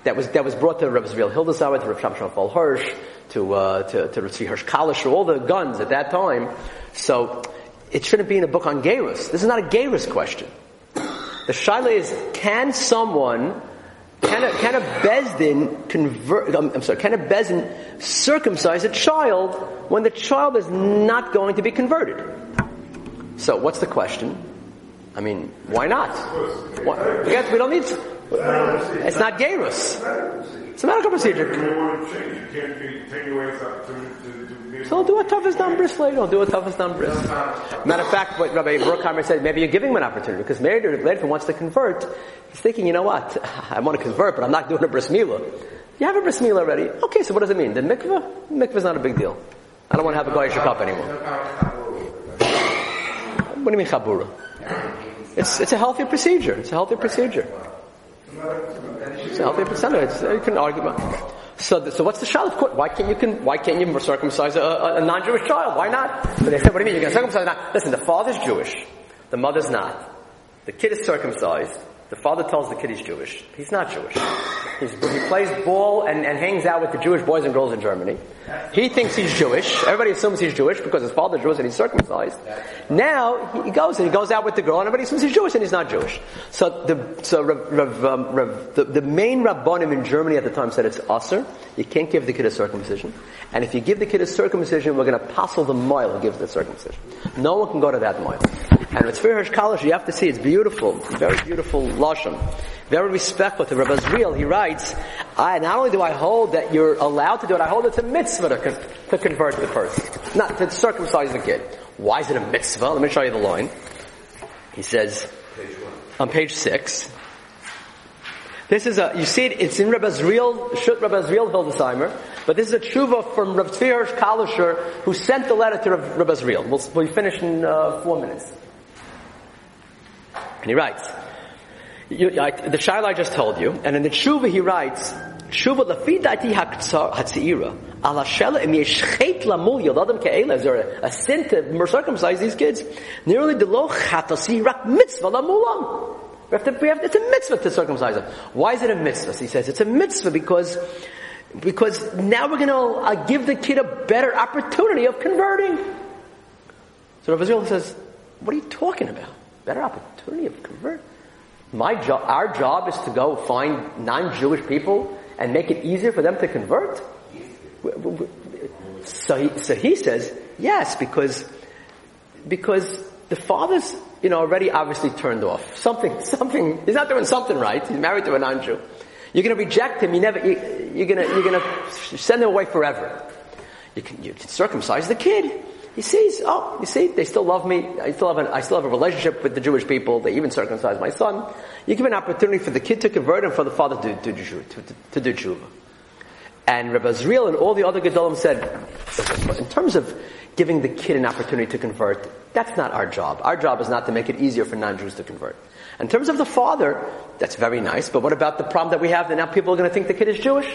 that was, that was brought to Rabbi Zriel Hildesheimer, to Rabbi Shamshon Hirsch, to, uh, to, to Rabbi Hirsch Kalish, all the guns at that time. So, it shouldn't be in a book on Gairus. This is not a Gairus question. The shaila is, can someone, can a, can a Bezdin convert, I'm, I'm sorry, can a Bezdin circumcise a child when the child is not going to be converted? So what's the question? I mean, why not? We don't need. It's not Gairus. It's a medical procedure. So do a hatafas dam bris later. Do a hatafas dam bris. Matter of fact, what Rabbi Bruckheimer said, maybe you're giving him an opportunity because later if wants to convert, he's thinking, you know what? I want to convert, but I'm not doing a bris milah. You have a bris milah already. Okay, so what does it mean? The mikvah? Mikvah's not a big deal. I don't want to have a goyish kop anymore. What do you mean chabura? It's, it's a healthy procedure. It's a healthy procedure. It's a healthy procedure. It's, you can argue about So, so what's the child? Why can't you con- why can't you circumcise a, a, a non-Jewish child? Why not? But they said, what do you mean going to circumcise? Not? Listen, the father's Jewish, the mother's not. The kid is circumcised. The father tells the kid he's Jewish. He's not Jewish. He's, he plays ball and, and hangs out with the Jewish boys and girls in Germany. He thinks he's Jewish. Everybody assumes he's Jewish because his father's Jewish and he's circumcised. Now he goes and he goes out with the girl and everybody assumes he's Jewish and he's not Jewish. So the so Rav, Rav, um, Rav, the, the main rabbanim in Germany at the time said it's assur. You can't give the kid a circumcision. And if you give the kid a circumcision, we're going to passel the moil who gives the circumcision. No one can go to that moil. And it's Hirsch College. you have to see, it's beautiful. Very beautiful lashon. Very respectful to Rabbi Zriel. He writes, I, not only do I hold that you're allowed to do it, I hold it's a mitzvah to, to convert the person. Not to circumcise the kid. Why is it a mitzvah? Let me show you the line. He says, on page six, this is a, you see it, it's in Rabbi Zriel, Shut Rabbi Zriel Hildesheimer, but this is a tshuva from Rabbi Tzvi Hirsch Kalisher, who sent the letter to Rabbi Zriel. We'll, we'll finish in uh, four minutes. And he writes, you, I, the shaila I just told you, and in the tshuva he writes, tshuva lafi dati hatziira, ala shela im yeshchet lamul yoladam ke'ela, is there a, a sin to circumcise these kids? Nearly the lo chatasi rak mitzvah lamulam. We have to, we have, it's a mitzvah to circumcise them. Why is it a mitzvah? He says it's a mitzvah because because now we're going to uh, give the kid a better opportunity of converting. So Rav Azriel says, "What are you talking about? Better opportunity of convert? My job, our job is to go find non-Jewish people and make it easier for them to convert." So he, so he says, "Yes, because because the father's you know, already obviously turned off. Something, something, he's not doing something right. He's married to a non-Jew. You're gonna reject him, you never, you, are gonna, you're gonna send him away forever. You can, you can circumcise the kid. He sees, oh, you see, they still love me. I still have still have a relationship with the Jewish people. They even circumcise my son. You give an opportunity for the kid to convert and for the father to, to, to, to, do tshuva. And Rabbi Zriel and all the other Gedolim said, in terms of giving the kid an opportunity to convert, that's not our job. Our job is not to make it easier for non-Jews to convert. In terms of the father, that's very nice, but what about the problem that we have that now people are going to think the kid is Jewish?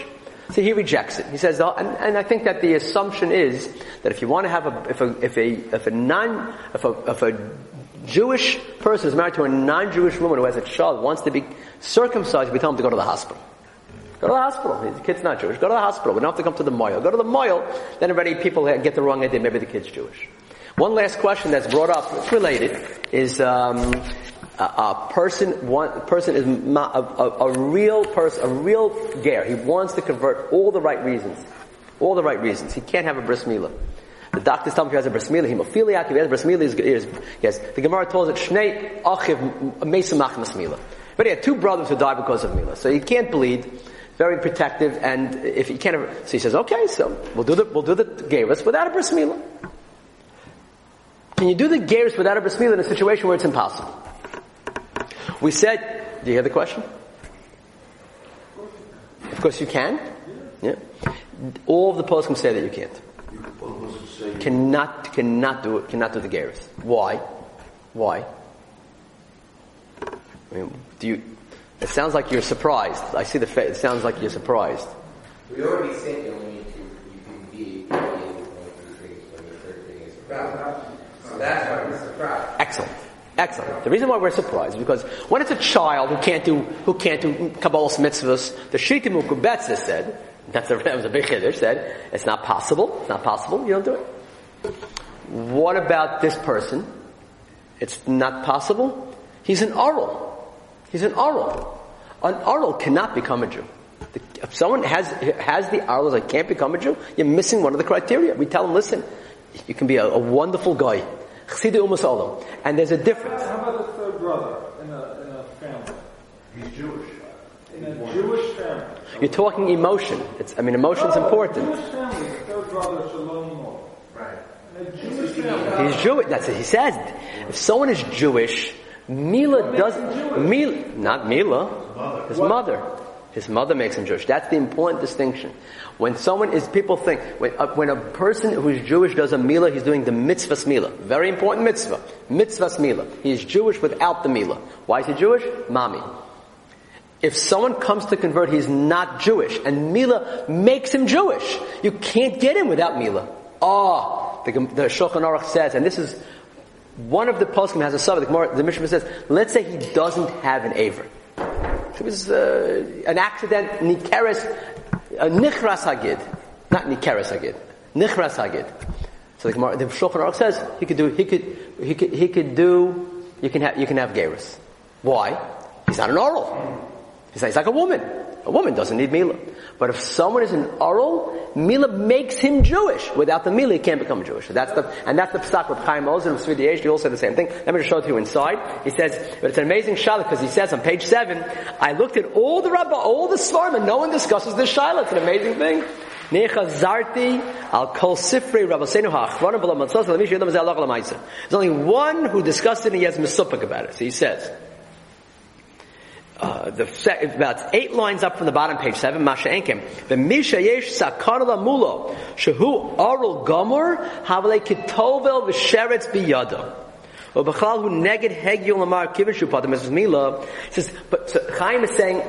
So he rejects it. He says, oh, and, and, I think that the assumption is that if you want to have a, if a, if a, if a non, if a, if a Jewish person is married to a non-Jewish woman who has a child, wants to be circumcised, we tell him to go to the hospital. Go to the hospital. The kid's not Jewish. Go to the hospital. We don't have to come to the moil. Go to the moil. Then already people get the wrong idea. Maybe the kid's Jewish. One last question that's brought up, it's related, is um, a, person. One person is a, a, a, real person, a real ger. He wants to convert all the right reasons, all the right reasons. He can't have a bris milah. The doctors tell him he has a bris milah. Hemophiliac. If he has a bris milah, yes. The Gemara tells it shnei achiv mesamach milah. But he had two brothers who died because of milah, so he can't bleed very protective, and if he can't, so he says, okay, so we'll do the we'll do the gerus without a bris milah. Can you do the gerus without a bris milah in a situation where it's impossible? We said, do you hear the question? Of course you can. Yeah. All of the posts can say that you can't. Cannot cannot do it. Cannot do the gerus. Why? Why? I mean, do you it sounds like you're surprised. I see the face. It sounds like you're surprised. We already said you only need to, you can be going through things when the third thing is surprised. So that's why we're surprised. Excellent. Excellent. The reason why we're surprised is because when it's a child who can't do, who can't do Kabbalah's mitzvahs, the Shita Mukubetzah said, that's a, that was a big chiddush, said, it's not possible, it's not possible, you don't do it. What about this person? It's not possible. He's an oral. He's an Aral. An Aral cannot become a Jew. If someone has, has the Aral that can't become a Jew, you're missing one of the criteria. We tell him, listen, you can be a, a wonderful guy. And there's a difference. How about the third brother in a, in a family? He's Jewish. In a Jewish family. You're talking emotion. It's, I mean, emotion's no, important. Jewish family, third brother Shalom Right. In a Jewish family. He's Jewish. That's it. He says, if someone is Jewish, Mila doesn't, Mila, not Mila, his mother. His mother makes him Jewish. That's the important distinction. When someone is, people think, when a, when a person who's Jewish does a Mila, he's doing the mitzvah Mila. Very important mitzvah. Mitzvah Mila. He is Jewish without the Mila. Why is he Jewish? Mommy. If someone comes to convert, he's not Jewish, and Mila makes him Jewish. You can't get him without Mila. Ah, the, the Shulchan Aruch says, and this is one of the poskim has a sub, The, the Mishnah says, let's say he doesn't have an aver. It was uh, an accident, nikeres, uh, nichras hagid, not nikeres hagid, nichras hagid. So the, Gemara, the Shulchan Aruch says he could do, he could, he could, he could do, you can have, you can have gerus. Why? He's not an oral. He's, he's like a woman. A woman doesn't need Mila. But if someone is an oral, Mila makes him Jewish. Without the Mila, he can't become Jewish. So that's the, and that's the psak with Chaim Ozer and Sridei Eish. They all say the same thing. Let me just show it to you inside. He says, but it's an amazing shaila because he says on page seven, I looked at all the rabba, all the svarim, and no one discusses this shaila. It's an amazing thing. There's only one who discussed it and he has misupik about it. So he says, uh, about eight lines up from the bottom, page seven, Masha Enkem. The Misha Yesh Sakar Mulo, Shehu Oral Gomor, Havale Kitovel V'Sheretz Biyada. Ubachal Hu Neged Hegyul Lamar Kivin Shupatim Mrs. Mila. Says, but so Chaim is saying,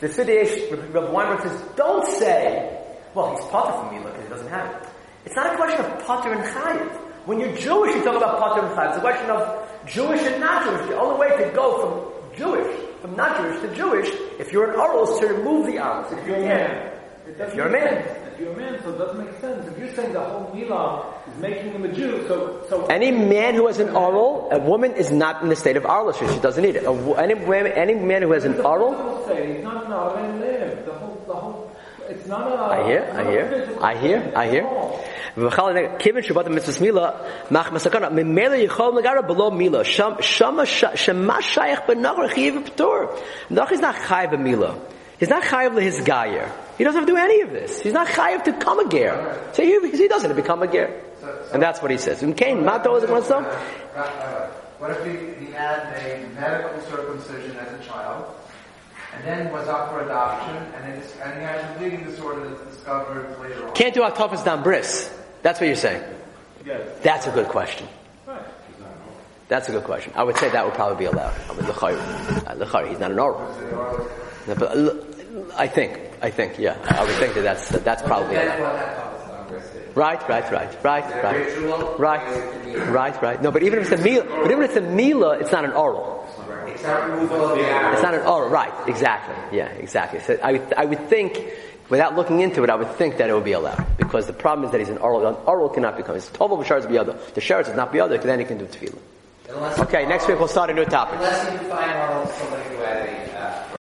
the Sridei Eish, Rabbi Weinberg says, don't say, well, he's Potter from Mila because he doesn't have it. It's not a question of Potter and Chayiv. When you're Jewish, you talk about Potter and Chayiv. It's a question of Jewish and not Jewish. The only way to go from Jewish, from not Jewish to Jewish, if you're an oral, to remove the arms. If you're a man. If you're a man. If you're a man, so it doesn't make sense. If you're saying the whole Milah is making him a Jew, so so Any man who has an oral, a woman is not in the state of arlishus. She doesn't need it. A any, woman- any man who has an oral, say he's not an live. The whole the whole it's not a I hear, I not a hear, I hear, I hear. at all. V'chal kivin shabbat mitzvah mila mach masakana memela yichol negara below mila sham shama sh- shema shayach benachar chiyiv p'tor. Nach is not chayiv mila. He's not chayiv his gayer. He doesn't have to do any of this. He's not chayiv to come a ger. So he, he doesn't become a ger. And that's what he says. And Cain, mato is one song. Uh, uh, what if he, he had a medical circumcision as a child, and then was up for adoption, and, then, dis- and he has a bleeding disorder that's discovered later on? Can't do hatafas dam bris. That's what you're saying. Yes. That's a good question. Right. That's a good question. I would say that would probably be allowed. I mean, l'chayr, uh, he's not an oral. No, but, uh, I think, I think, yeah, I would think that that's that's probably allowed. what that covers Congress is. Right, right, right, right, right, right, right, right. No, but even if it's a mila, but even if it's a mila, it's not an oral. It's not removal of the arrow. It's not an oral, right? Exactly. Yeah, exactly. So I, would- I would think, without looking into it, I would think that it would be allowed because the problem is that he's an oral. An oral cannot become. It's tov of sharetz biyada. The sharetz is not biyada, then he can do tefillah. Okay, next week we'll start a new topic. Unless you find somebody who uh,